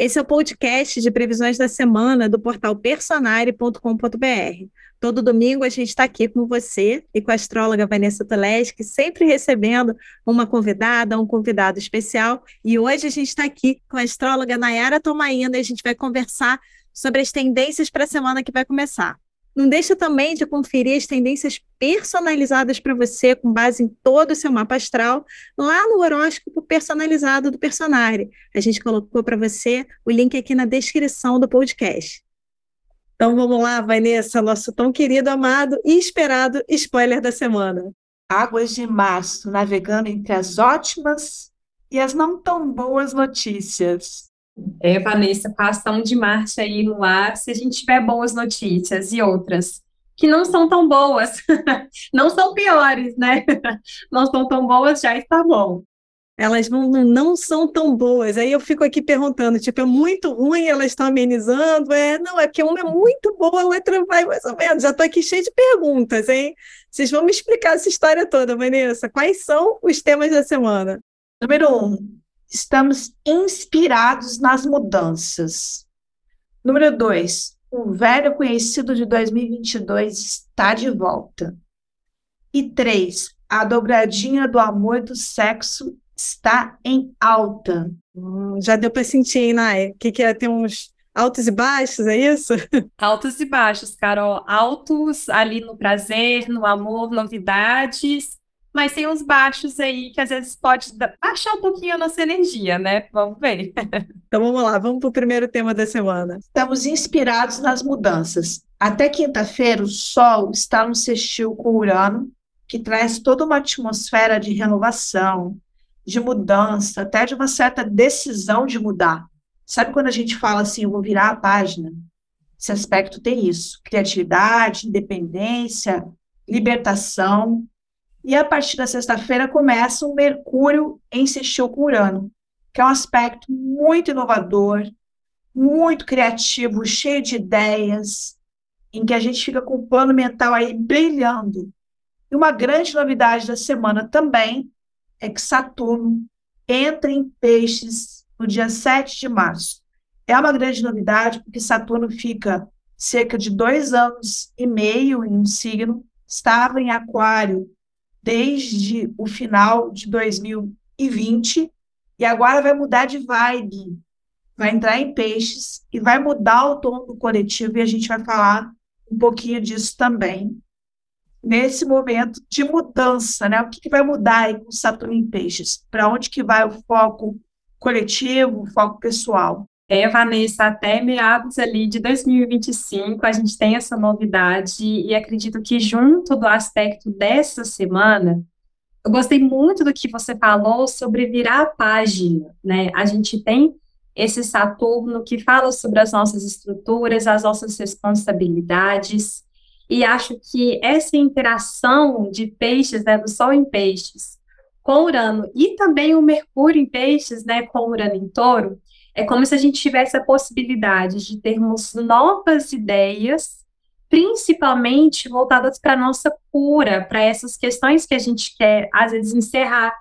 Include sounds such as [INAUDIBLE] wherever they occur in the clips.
Esse é o podcast de previsões da semana do portal personare.com.br. Todo domingo a gente está aqui com você e com a astróloga Vanessa Toleski, sempre recebendo uma convidada, um convidado especial. E hoje a gente está aqui com a astróloga Nayara Tomaina e a gente vai conversar sobre as tendências para a semana que vai começar. Não deixa também de conferir as tendências personalizadas para você, com base em todo o seu mapa astral, lá no horóscopo personalizado do Personare. A gente colocou para você o link aqui na descrição do podcast. Então vamos lá, Vanessa, nosso tão querido, amado e esperado spoiler da semana. Águas de março, navegando entre as ótimas e as não tão boas notícias. É, Vanessa, passam de Marte aí no ar, se a gente tiver boas notícias e outras que não são tão boas, [LAUGHS] não são piores, né? [LAUGHS] Não são tão boas, já está bom. Elas não, não são tão boas. Aí eu fico aqui perguntando, tipo, é muito ruim, elas estão amenizando? É, não, é porque uma é muito boa, a outra vai mais ou menos. Já estou aqui cheio de perguntas, hein? Vocês vão me explicar essa história toda, Vanessa. Quais são os temas da semana? Número um, estamos inspirados nas mudanças. Número dois, o velho conhecido de 2022 está de volta. E três, a dobradinha do amor e do sexo está em alta. Hum, já deu para sentir, hein, Nai? O que, que é? Tem uns altos e baixos, é isso? [LAUGHS] Altos e baixos, Carol. Altos ali no prazer, no amor, novidades mas tem uns baixos aí que às vezes pode baixar um pouquinho a nossa energia, né? Vamos ver. [LAUGHS] Então vamos lá, vamos para o primeiro tema da semana. Estamos inspirados nas mudanças. Até quinta-feira, o Sol está no sextil com Urano, que traz toda uma atmosfera de renovação, de mudança, até de uma certa decisão de mudar. Sabe quando a gente fala assim, eu vou virar a página? Esse aspecto tem isso: criatividade, independência, libertação. E a partir da sexta-feira começa o Mercúrio em sextil com Urano, que é um aspecto muito inovador, muito criativo, cheio de ideias, em que a gente fica com o plano mental aí brilhando. E uma grande novidade da semana também é que Saturno entra em peixes no dia 7 de março. É uma grande novidade, porque Saturno fica cerca de dois anos e meio em um signo, estava em Aquário desde o final de 2020 e agora vai mudar de vibe, vai entrar em peixes e vai mudar o tom do coletivo e a gente vai falar um pouquinho disso também nesse momento de mudança, né? O que, que vai mudar aí com Saturno em peixes? Para onde que vai o foco coletivo, o foco pessoal? É, Vanessa, até meados ali de 2025 a gente tem essa novidade e acredito que junto do aspecto dessa semana, eu gostei muito do que você falou sobre virar a página, né? A gente tem esse Saturno que fala sobre as nossas estruturas, as nossas responsabilidades, e acho que essa interação de peixes, né, do Sol em peixes, com Urano e também o Mercúrio em peixes, né, com Urano em touro, é como se a gente tivesse a possibilidade de termos novas ideias, principalmente voltadas para a nossa cura, para essas questões que a gente quer, às vezes, encerrar.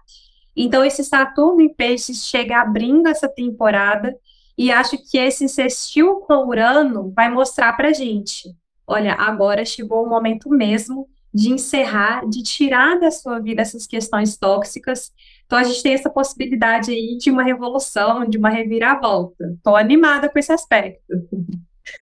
Então, esse Saturno em Peixes chega abrindo essa temporada e acho que esse sextil com Urano vai mostrar para a gente, olha, agora chegou o momento mesmo de encerrar, de tirar da sua vida essas questões tóxicas então a gente tem essa possibilidade aí de uma revolução, de uma reviravolta. Estou animada com esse aspecto.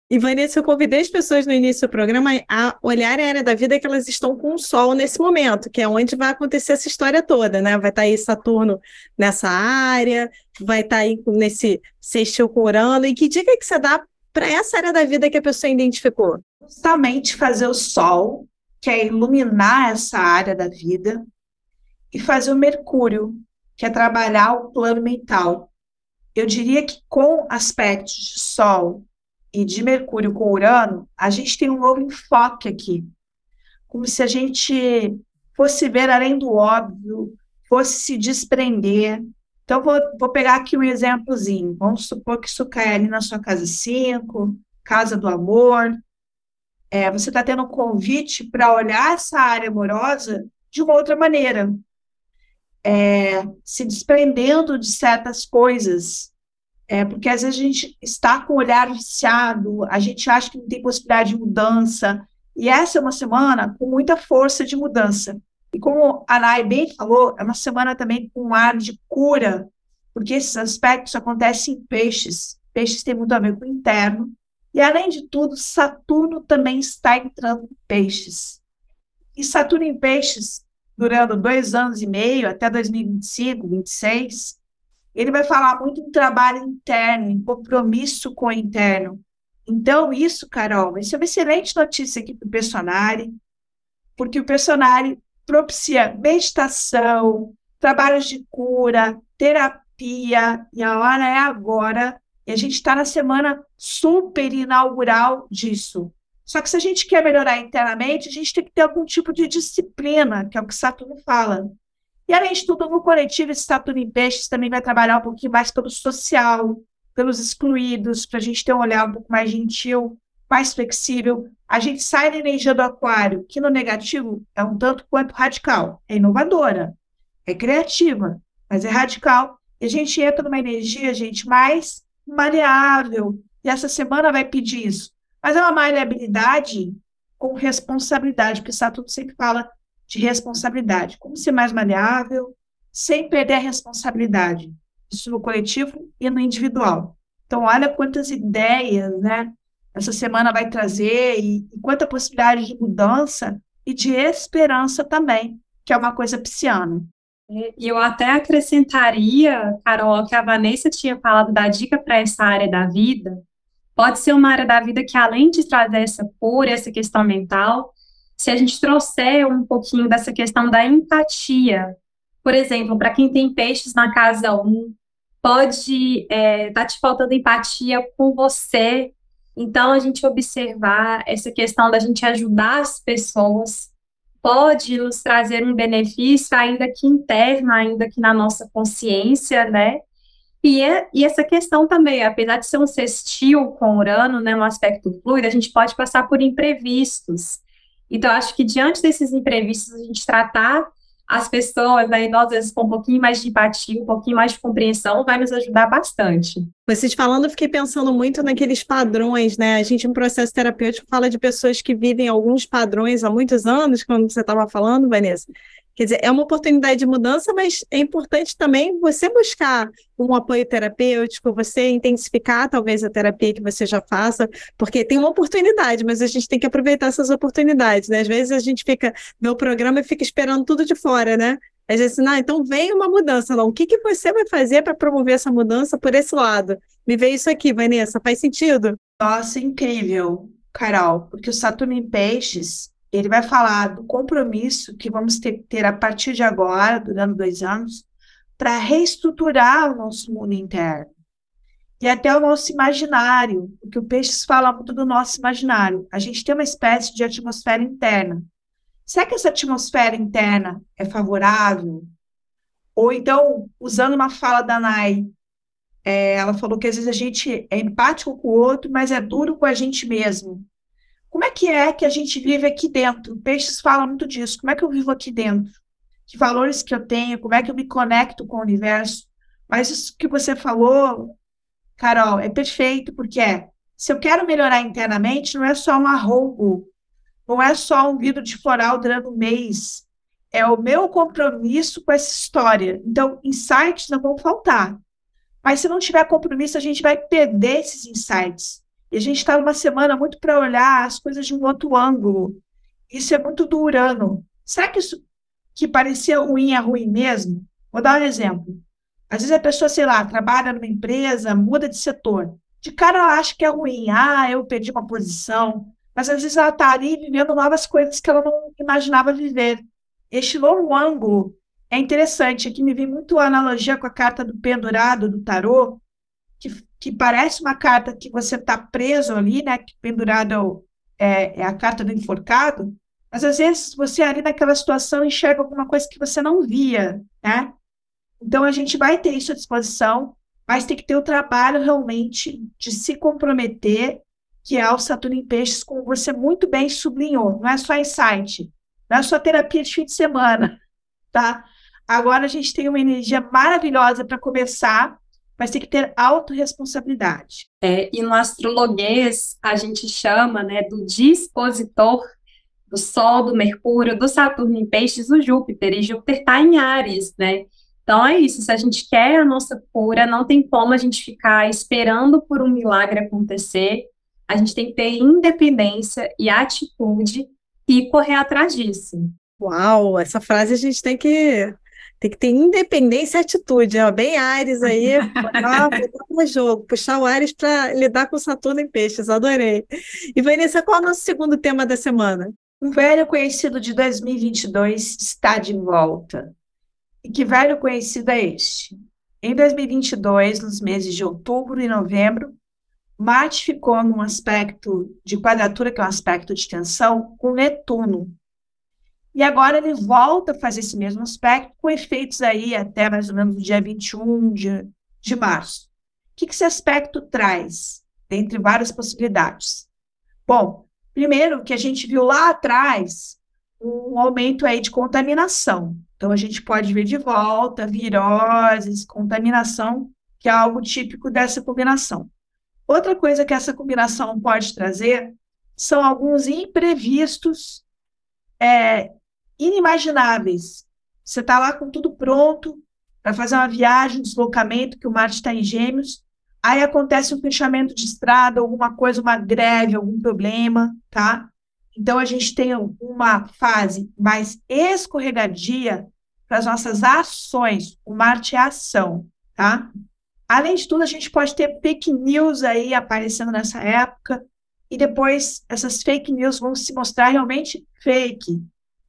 E Vanessa, eu convidei as pessoas no início do programa a olharem a área da vida que elas estão com o Sol nesse momento, que é onde vai acontecer essa história toda, né? Vai estar tá aí Saturno nessa área, vai estar tá aí nesse sextil com Urano. E que dica que você dá para essa área da vida que a pessoa identificou? Justamente fazer o Sol, que é iluminar essa área da vida, e fazer o Mercúrio, que é trabalhar o plano mental. Eu diria que com aspectos de Sol e de Mercúrio com Urano, a gente tem um novo enfoque aqui. Como se a gente fosse ver além do óbvio, fosse se desprender. Então, vou, vou pegar aqui um exemplozinho. Vamos supor que isso cai ali na sua casa 5, casa do amor. É, você está tendo um convite para olhar essa área amorosa de uma outra maneira, é, se desprendendo de certas coisas É, porque às vezes a gente está com o olhar viciado, a gente acha que não tem possibilidade de mudança, e essa é uma semana com muita força de mudança. E como a Nai bem falou, é uma semana também com um ar de cura, porque esses aspectos acontecem em peixes. Peixes têm muito a ver com o interno. E, além de tudo, Saturno também está entrando em peixes. E Saturno em peixes, durando dois anos e meio, até 2025, 2026, ele vai falar muito em trabalho interno, em compromisso com o interno. Então, isso, Carol, isso é uma excelente notícia aqui para o personagem, porque o personagem propicia meditação, trabalhos de cura, terapia, e a hora é agora. E a gente está na semana super inaugural disso. Só que se a gente quer melhorar internamente, a gente tem que ter algum tipo de disciplina, que é o que Saturno fala. E além de tudo, no coletivo, esse Saturno em Peixes também vai trabalhar um pouquinho mais pelo social, pelos excluídos, para a gente ter um olhar um pouco mais gentil, mais flexível. A gente sai da energia do aquário, que no negativo é um tanto quanto radical, é inovadora, é criativa, mas é radical. E a gente entra numa energia, gente, mais maleável. E essa semana vai pedir isso. Mas é uma maleabilidade com responsabilidade, porque Saturno sempre fala de responsabilidade. Como ser mais maleável, sem perder a responsabilidade. Isso no coletivo e no individual. Então, olha quantas ideias, né? Essa semana vai trazer e, e quanta possibilidade de mudança e de esperança também, que é uma coisa pisciana. E eu até acrescentaria, Carol, que a Vanessa tinha falado da dica para essa área da vida. Pode ser uma área da vida que, além de trazer essa cura, essa questão mental, se a gente trouxer um pouquinho dessa questão da empatia, por exemplo, para quem tem peixes na casa 1, pode estar é, tá te faltando empatia com você. Então, a gente observar essa questão da gente ajudar as pessoas pode nos trazer um benefício, ainda que interno, ainda que na nossa consciência, né? E, é, e essa questão também, apesar de ser um sextil com Urano, né, um aspecto fluido, a gente pode passar por imprevistos. Então, acho que diante desses imprevistos, a gente tratar as pessoas, né, nós, às vezes, com um pouquinho mais de empatia, um pouquinho mais de compreensão, vai nos ajudar bastante. Vocês falando, eu fiquei pensando muito naqueles padrões, né? A gente, em processo terapêutico, fala de pessoas que vivem alguns padrões há muitos anos, quando você estava falando, Vanessa, Quer dizer, é uma oportunidade de mudança, mas é importante também você buscar um apoio terapêutico, você intensificar talvez a terapia que você já faça, porque tem uma oportunidade, mas a gente tem que aproveitar essas oportunidades, né? Às vezes a gente fica no programa e fica esperando tudo de fora, né? Às vezes, não, então vem uma mudança, não. O que, que você vai fazer para promover essa mudança por esse lado? Me vê isso aqui, Vanessa, faz sentido? Nossa, incrível, Carol, porque o Saturno em Peixes ele vai falar do compromisso que vamos ter, ter a partir de agora, durante dois anos, para reestruturar o nosso mundo interno. E até o nosso imaginário, porque o Peixes fala muito do nosso imaginário. A gente tem uma espécie de atmosfera interna. Será que essa atmosfera interna é favorável? Ou então, usando uma fala da Nai, é, ela falou que às vezes a gente é empático com o outro, mas é duro com a gente mesmo. Como é que é que a gente vive aqui dentro? Peixes fala muito disso. Como é que eu vivo aqui dentro? Que valores que eu tenho? Como é que eu me conecto com o universo? Mas isso que você falou, Carol, é perfeito, porque é, se eu quero melhorar internamente, não é só um arrobo, não é só um vidro de floral durante um mês, é o meu compromisso com essa história. Então, insights não vão faltar. Mas se não tiver compromisso, a gente vai perder esses insights. E a gente está numa semana muito para olhar as coisas de um outro ângulo. Isso é muito do Urano. Será que isso que parecia ruim é ruim mesmo? Vou dar um exemplo. Às vezes a pessoa, sei lá, trabalha numa empresa, muda de setor. De cara ela acha que é ruim. Ah, eu perdi uma posição. Mas às vezes ela está ali vivendo novas coisas que ela não imaginava viver. Este novo ângulo é interessante. Aqui me vem muito a analogia com a carta do pendurado do tarô, que parece uma carta que você está preso ali, né, que pendurado é, é, a carta do enforcado, mas às vezes você ali naquela situação enxerga alguma coisa que você não via, né? Então a gente vai ter isso à disposição, mas tem que ter o trabalho realmente de se comprometer, que é o Saturno em Peixes, como você muito bem sublinhou, não é só insight, não é só terapia de fim de semana, tá? Agora a gente tem uma energia maravilhosa para começar mas tem que ter autorresponsabilidade. É, e no astrologuês, a gente chama né, do dispositor do Sol, do Mercúrio, do Saturno em Peixes, o Júpiter, e Júpiter está em Ares, né? Então é isso, se a gente quer a nossa cura, não tem como a gente ficar esperando por um milagre acontecer, a gente tem que ter independência e atitude e correr atrás disso. Uau, essa frase a gente tem que tem que ter independência e atitude, ó, bem Ares aí, [LAUGHS] ah, jogo, puxar o Ares para lidar com Saturno em peixes, adorei. E Vanessa, qual é o nosso segundo tema da semana? Um velho conhecido de 2022 está de volta. E que velho conhecido é este? Em 2022, nos meses de outubro e novembro, Marte ficou num aspecto de quadratura, que é um aspecto de tensão, com Netuno, e agora ele volta a fazer esse mesmo aspecto, com efeitos aí até mais ou menos dia 21 de, de março. O que, que esse aspecto traz, dentre várias possibilidades? Bom, primeiro que a gente viu lá atrás um aumento aí de contaminação. Então, a gente pode ver de volta viroses, contaminação, que é algo típico dessa combinação. Outra coisa que essa combinação pode trazer são alguns imprevistos é, inimagináveis. Você está lá com tudo pronto para fazer uma viagem, um deslocamento, que o Marte está em Gêmeos, aí acontece um fechamento de estrada, alguma coisa, uma greve, algum problema, tá? Então a gente tem uma fase mais escorregadia para as nossas ações. O Marte é ação, tá? Além de tudo, a gente pode ter fake news aí aparecendo nessa época, e depois essas fake news vão se mostrar realmente fake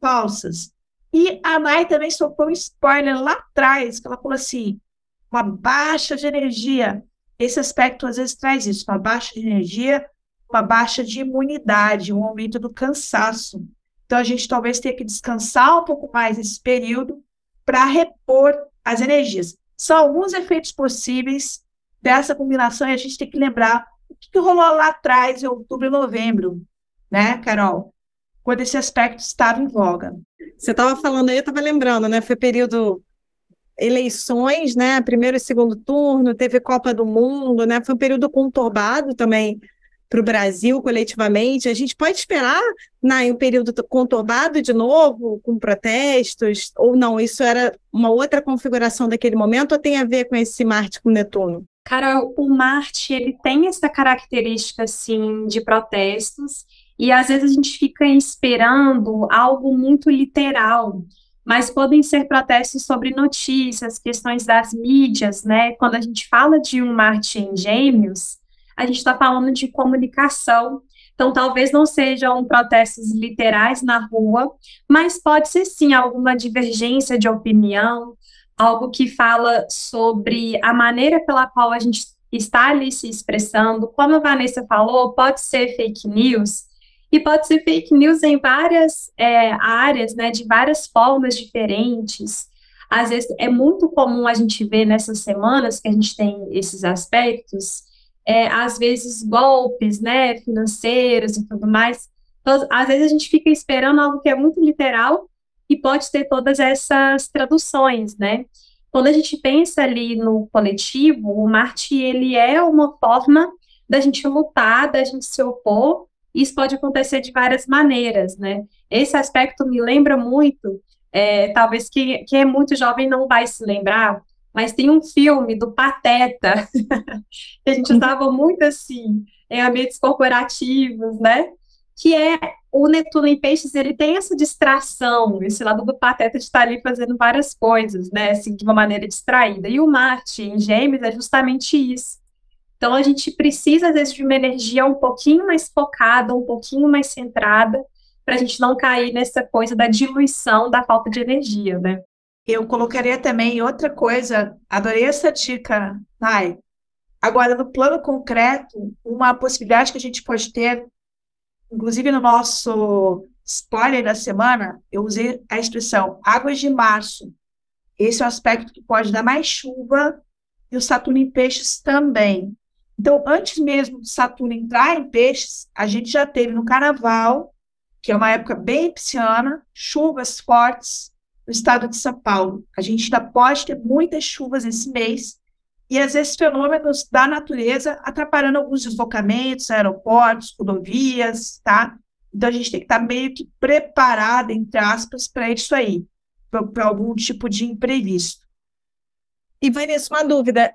falsas. E a Nai também soltou um spoiler lá atrás, que ela falou assim: uma baixa de energia. Esse aspecto às vezes traz isso, uma baixa de energia, uma baixa de imunidade, um aumento do cansaço. Então a gente talvez tenha que descansar um pouco mais nesse período para repor as energias. São alguns efeitos possíveis dessa combinação e a gente tem que lembrar o que, rolou lá atrás, em outubro e novembro, né, Carol? Quando esse aspecto estava em voga. Você estava falando aí, eu estava lembrando, né? Foi período eleições, né? Primeiro e segundo turno, teve Copa do Mundo, né? Foi um período conturbado também para o Brasil coletivamente. A gente pode esperar né, um período conturbado de novo, com protestos, ou não? Isso era uma outra configuração daquele momento, ou tem a ver com esse Marte com Netuno? Cara, o Marte ele tem essa característica assim de protestos e às vezes a gente fica esperando algo muito literal, mas podem ser protestos sobre notícias, questões das mídias, né? Quando a gente fala de um Marte em Gêmeos, a gente está falando de comunicação. Então, talvez não sejam protestos literais na rua, mas pode ser sim alguma divergência de opinião, algo que fala sobre a maneira pela qual a gente está ali se expressando. Como a Vanessa falou, pode ser fake news, e pode ser fake news em várias é, áreas, né, de várias formas diferentes. Às vezes é muito comum a gente ver nessas semanas que a gente tem esses aspectos, é, às vezes golpes, né, financeiros e tudo mais. Então, às vezes a gente fica esperando algo que é muito literal e pode ter todas essas traduções, né? Quando a gente pensa ali no coletivo, o Marte ele é uma forma da gente lutar, da gente se opor isso pode acontecer de várias maneiras, né? Esse aspecto me lembra muito, é, talvez que, que é muito jovem não vai se lembrar, mas tem um filme do Pateta, [LAUGHS] que a gente usava muito assim, em ambientes corporativos, né? Que é o Netuno em Peixes, ele tem essa distração, esse lado do Pateta de estar ali fazendo várias coisas, né? Assim, de uma maneira distraída. E o Marte em Gêmeos é justamente isso. Então, a gente precisa, às vezes, de uma energia um pouquinho mais focada, um pouquinho mais centrada, para a gente não cair nessa coisa da diluição da falta de energia, né? Eu colocaria também outra coisa, adorei essa dica, Nai. Agora, no plano concreto, uma possibilidade que a gente pode ter, inclusive no nosso spoiler da semana, eu usei a expressão águas de março. Esse é um aspecto que pode dar mais chuva e o Saturno em peixes também. Então, antes mesmo de Saturno entrar em peixes, a gente já teve no carnaval, que é uma época bem pisciana, chuvas fortes no estado de São Paulo. A gente ainda pode ter muitas chuvas esse mês, e às vezes fenômenos da natureza atrapalhando alguns deslocamentos, aeroportos, rodovias, tá? Então a gente tem que estar meio que preparado, entre aspas, para isso aí, para algum tipo de imprevisto. E Vanessa, uma dúvida.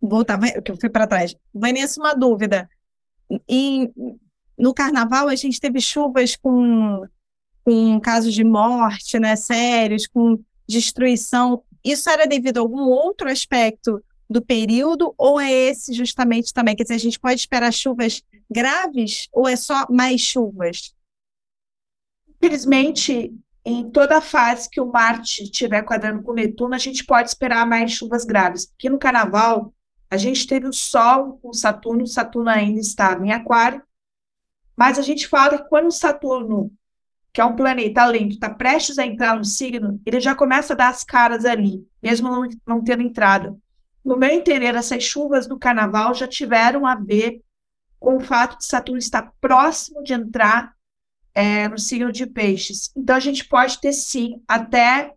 Voltar, que eu fui para trás. Vanessa, uma dúvida. No carnaval a gente teve chuvas com, com casos de morte, né, sérios, com destruição. Isso era devido a algum outro aspecto do período ou é esse justamente também? Quer dizer, a gente pode esperar chuvas graves ou é só mais chuvas? Infelizmente, em toda a fase que o Marte estiver quadrando com Netuno, a gente pode esperar mais chuvas graves. Porque no Carnaval, a gente teve o Sol com Saturno, Saturno ainda estava em Aquário, mas a gente fala que quando Saturno, que é um planeta lento, está prestes a entrar no signo, ele já começa a dar as caras ali, mesmo não, não tendo entrado. No meu entender, essas chuvas do carnaval já tiveram a ver com o fato de Saturno estar próximo de entrar é, no signo de peixes. Então, a gente pode ter, sim, até,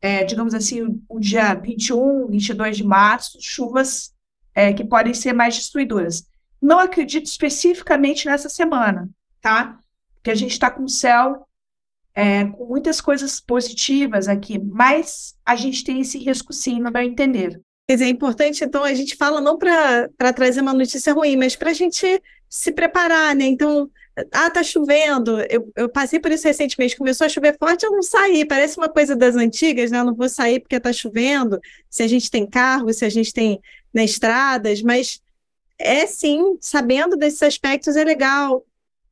é, digamos assim, o, o, dia 21, 22 de março, chuvas é, que podem ser mais destruidoras. Não acredito especificamente nessa semana, tá? Porque a gente está com o céu é, com muitas coisas positivas aqui, mas a gente tem esse risco sim, no meu entender. Quer dizer, é importante, então, a gente fala não para trazer uma notícia ruim, mas para a gente se preparar, né? Então, ah, tá chovendo. Eu, eu passei por isso recentemente, começou a chover forte, eu não saí. Parece uma coisa das antigas, né? Eu não vou sair porque tá chovendo. Se a gente tem carro, se a gente tem né, estradas, mas é sim, sabendo desses aspectos é legal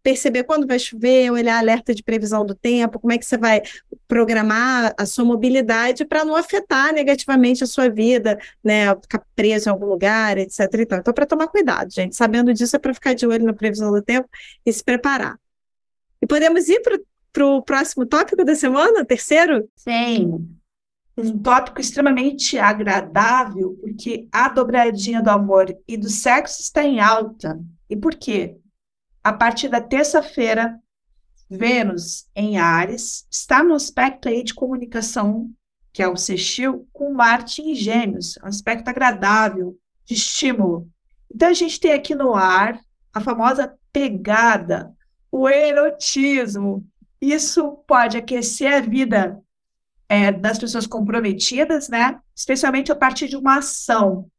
perceber quando vai chover, olhar alerta de previsão do tempo, como é que você vai programar a sua mobilidade para não afetar negativamente a sua vida, né, ficar preso em algum lugar, etc. Então, então para tomar cuidado, gente, sabendo disso é para ficar de olho na previsão do tempo e se preparar. E podemos ir para o próximo tópico da semana, terceiro? Sim. Um tópico extremamente agradável, porque a dobradinha do amor e do sexo está em alta. E por quê? A partir da terça-feira, Vênus em Ares está no aspecto aí de comunicação, que é o sextil, com Marte em Gêmeos, um aspecto agradável, de estímulo. Então a gente tem aqui no ar a famosa pegada, o erotismo. Isso pode aquecer a vida é, das pessoas comprometidas, né? Especialmente a partir de uma ação,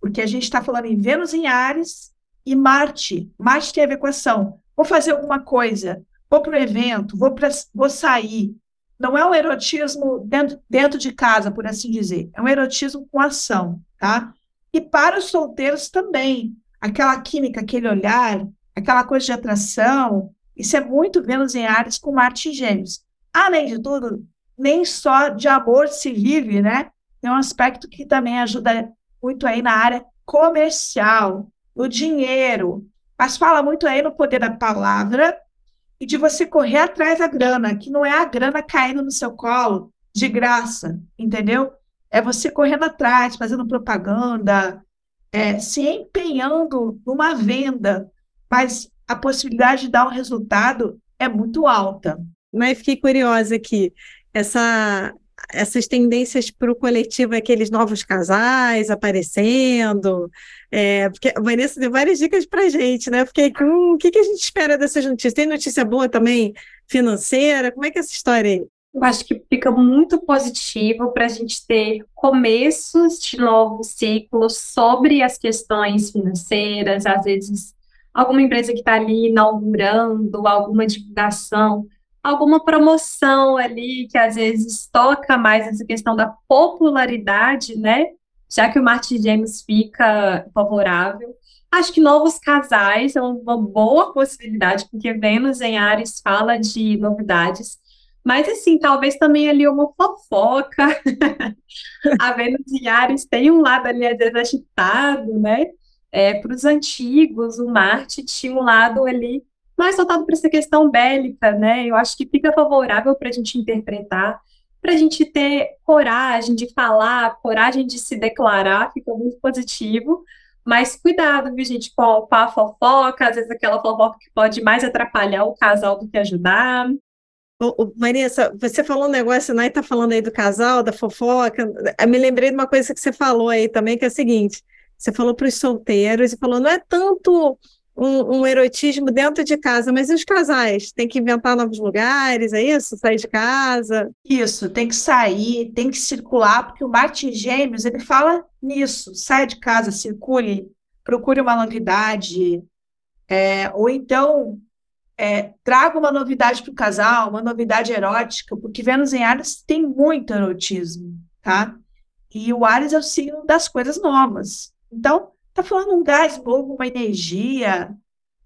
porque a gente está falando em Vênus em Ares e Marte. Marte tem a ver com ação. Vou fazer alguma coisa, vou para o evento, vou, pra, vou sair. Não é um erotismo dentro, dentro de casa, por assim dizer. É um erotismo com ação, tá? E para os solteiros também. Aquela química, aquele olhar, aquela coisa de atração. Isso é muito Vênus em Ares com Marte em Gêmeos. Além de tudo, nem só de amor se vive, né? É um aspecto que também ajuda muito aí na área comercial no dinheiro, mas fala muito aí no poder da palavra e de você correr atrás da grana, que não é a grana caindo no seu colo de graça, entendeu? É você correndo atrás, fazendo propaganda, é, se empenhando numa venda, mas a possibilidade de dar um resultado é muito alta. Mas fiquei curiosa aqui. Essa, essas tendências para o coletivo, aqueles novos casais aparecendo, é, porque a Vanessa deu várias dicas para a gente, né? Fiquei com hum, o que, que a gente espera dessas notícias? Tem notícia boa também financeira? Como é que é essa história aí? Eu acho que fica muito positivo para a gente ter começos de novos ciclos sobre as questões financeiras, às vezes alguma empresa que está ali inaugurando, alguma divulgação alguma promoção ali que às vezes toca mais essa questão da popularidade, né? Já que o Marte Gêmeos fica favorável. Acho que novos casais são uma boa possibilidade, porque Vênus em Ares fala de novidades. Mas, assim, talvez também ali uma fofoca. [LAUGHS] a Vênus em Ares tem um lado ali, às vezes, agitado, né? É, para os antigos, o Marte tinha um lado ali mais voltado para essa questão bélica, né? Eu acho que fica favorável para a gente interpretar, para a gente ter coragem de falar, coragem de se declarar, fica muito positivo. Mas cuidado, viu, gente, com a fofoca, às vezes aquela fofoca que pode mais atrapalhar o casal do que ajudar. Ô, ô, Vanessa, você falou um negócio, né? Tá falando aí do casal, da fofoca. Eu me lembrei de uma coisa que você falou aí também, que é o seguinte: você falou para os solteiros e falou, não é tanto um, um, erotismo dentro de casa, mas e os casais? Tem que inventar novos lugares, é isso? Sair de casa? Isso, tem que sair, tem que circular, porque o Martin Gêmeos, ele fala nisso, saia de casa, circule, procure uma novidade, é, ou então é, traga uma novidade para o casal, uma novidade erótica, porque Vênus em Ares tem muito erotismo, tá? E o Ares é o signo das coisas novas. Então, tá falando um gás novo, uma energia,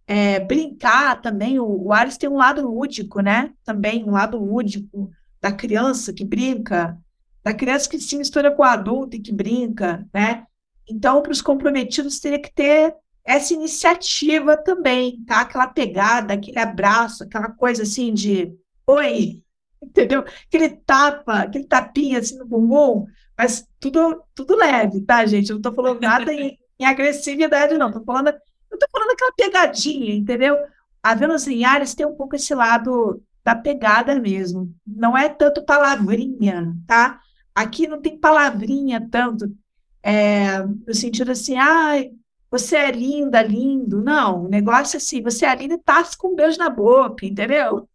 é, brincar também. O, o Ares tem um lado lúdico, né? Também um lado lúdico da criança que brinca, da criança que se mistura com o adulto e que brinca, né? Então, para os comprometidos, teria que ter essa iniciativa também, tá? Aquela pegada, aquele abraço, aquela coisa assim de oi, [LAUGHS] entendeu? Aquele tapa, aquele tapinha assim no bumbum, mas tudo, tudo leve, tá, gente? Eu não tô falando nada em, em agressividade, não. Tô falando, eu tô falando aquela pegadinha, entendeu? A Vênus em Ares tem um pouco esse lado da pegada mesmo. Não é tanto palavrinha, tá? Aqui não tem palavrinha tanto, é, no sentido assim, ai, você é linda, lindo. Não, o negócio é assim, você é linda e tá com um beijo na boca, entendeu?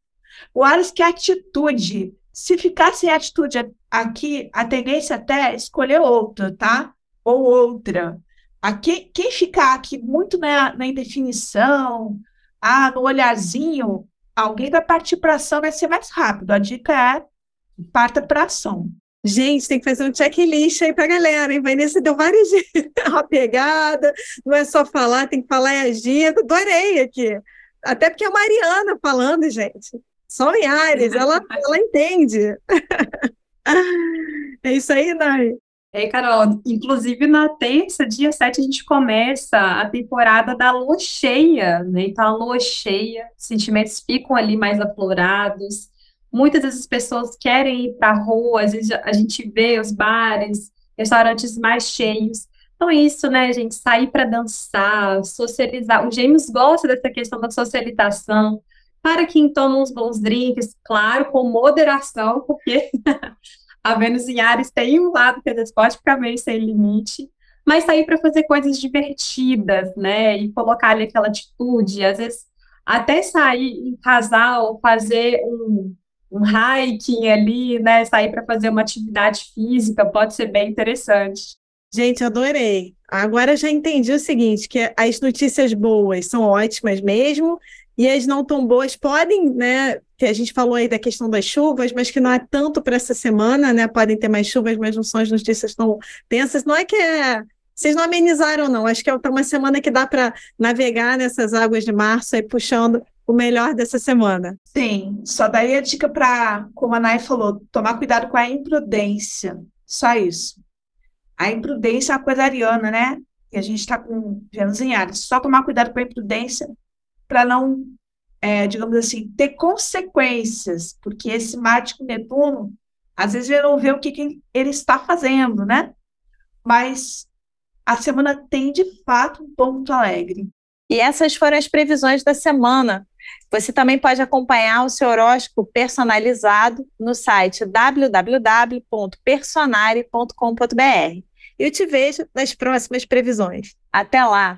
O Ares quer atitude. Se ficar sem atitude aqui, a tendência até é escolher outra, tá? Ou outra. Aqui, quem ficar aqui muito na, na indefinição, ah, no olharzinho, alguém vai partir para ação, vai ser mais rápido. A dica é parta para ação. Gente, tem que fazer um checklist aí pra galera, hein? Vanessa deu várias [LAUGHS] uma pegada, não é só falar, tem que falar e agir. Adorei aqui. Até porque é a Mariana falando, gente. Só em Ares, ela, [LAUGHS] ela entende. [LAUGHS] é isso aí, Nai. É, Carol, inclusive na terça, dia 7, a gente começa a temporada da lua cheia, né? Então, a lua cheia, sentimentos ficam ali mais aflorados, Muitas vezes as pessoas querem ir para a rua, às vezes a gente vê os bares, restaurantes mais cheios. Então, é isso, né, gente? Sair para dançar, socializar. O James gosta dessa questão da socialização. Para quem toma uns bons drinks, claro, com moderação, porque [LAUGHS] a Vênus em Ares tem um lado que ficar meio sem limite, mas sair para fazer coisas divertidas, né? E colocar ali aquela atitude, às vezes até sair em casal, fazer um, um hiking ali, né? Sair para fazer uma atividade física pode ser bem interessante. Gente, adorei. Agora já entendi o seguinte, que as notícias boas são ótimas mesmo, e as não tão boas podem, né? Que a gente falou aí da questão das chuvas, mas que não é tanto para essa semana, né? Podem ter mais chuvas, mas não são as notícias tão tensas. Não é que é. Vocês não amenizaram, não. Acho que é uma semana que dá para navegar nessas águas de março aí puxando o melhor dessa semana. Sim, só daí a dica para, como a Nay falou, tomar cuidado com a imprudência. Só isso. A imprudência é uma coisa ariana, né? E a gente está com Vênus em Ares. Só tomar cuidado com a imprudência para não, é, digamos assim, ter consequências, porque esse Marte com Netuno, às vezes ele não vê o que, que ele está fazendo, né? Mas a semana tem de fato um ponto alegre. E essas foram as previsões da semana. Você também pode acompanhar o seu horóscopo personalizado no site www.personare.com.br. Eu te vejo nas próximas previsões. Até lá!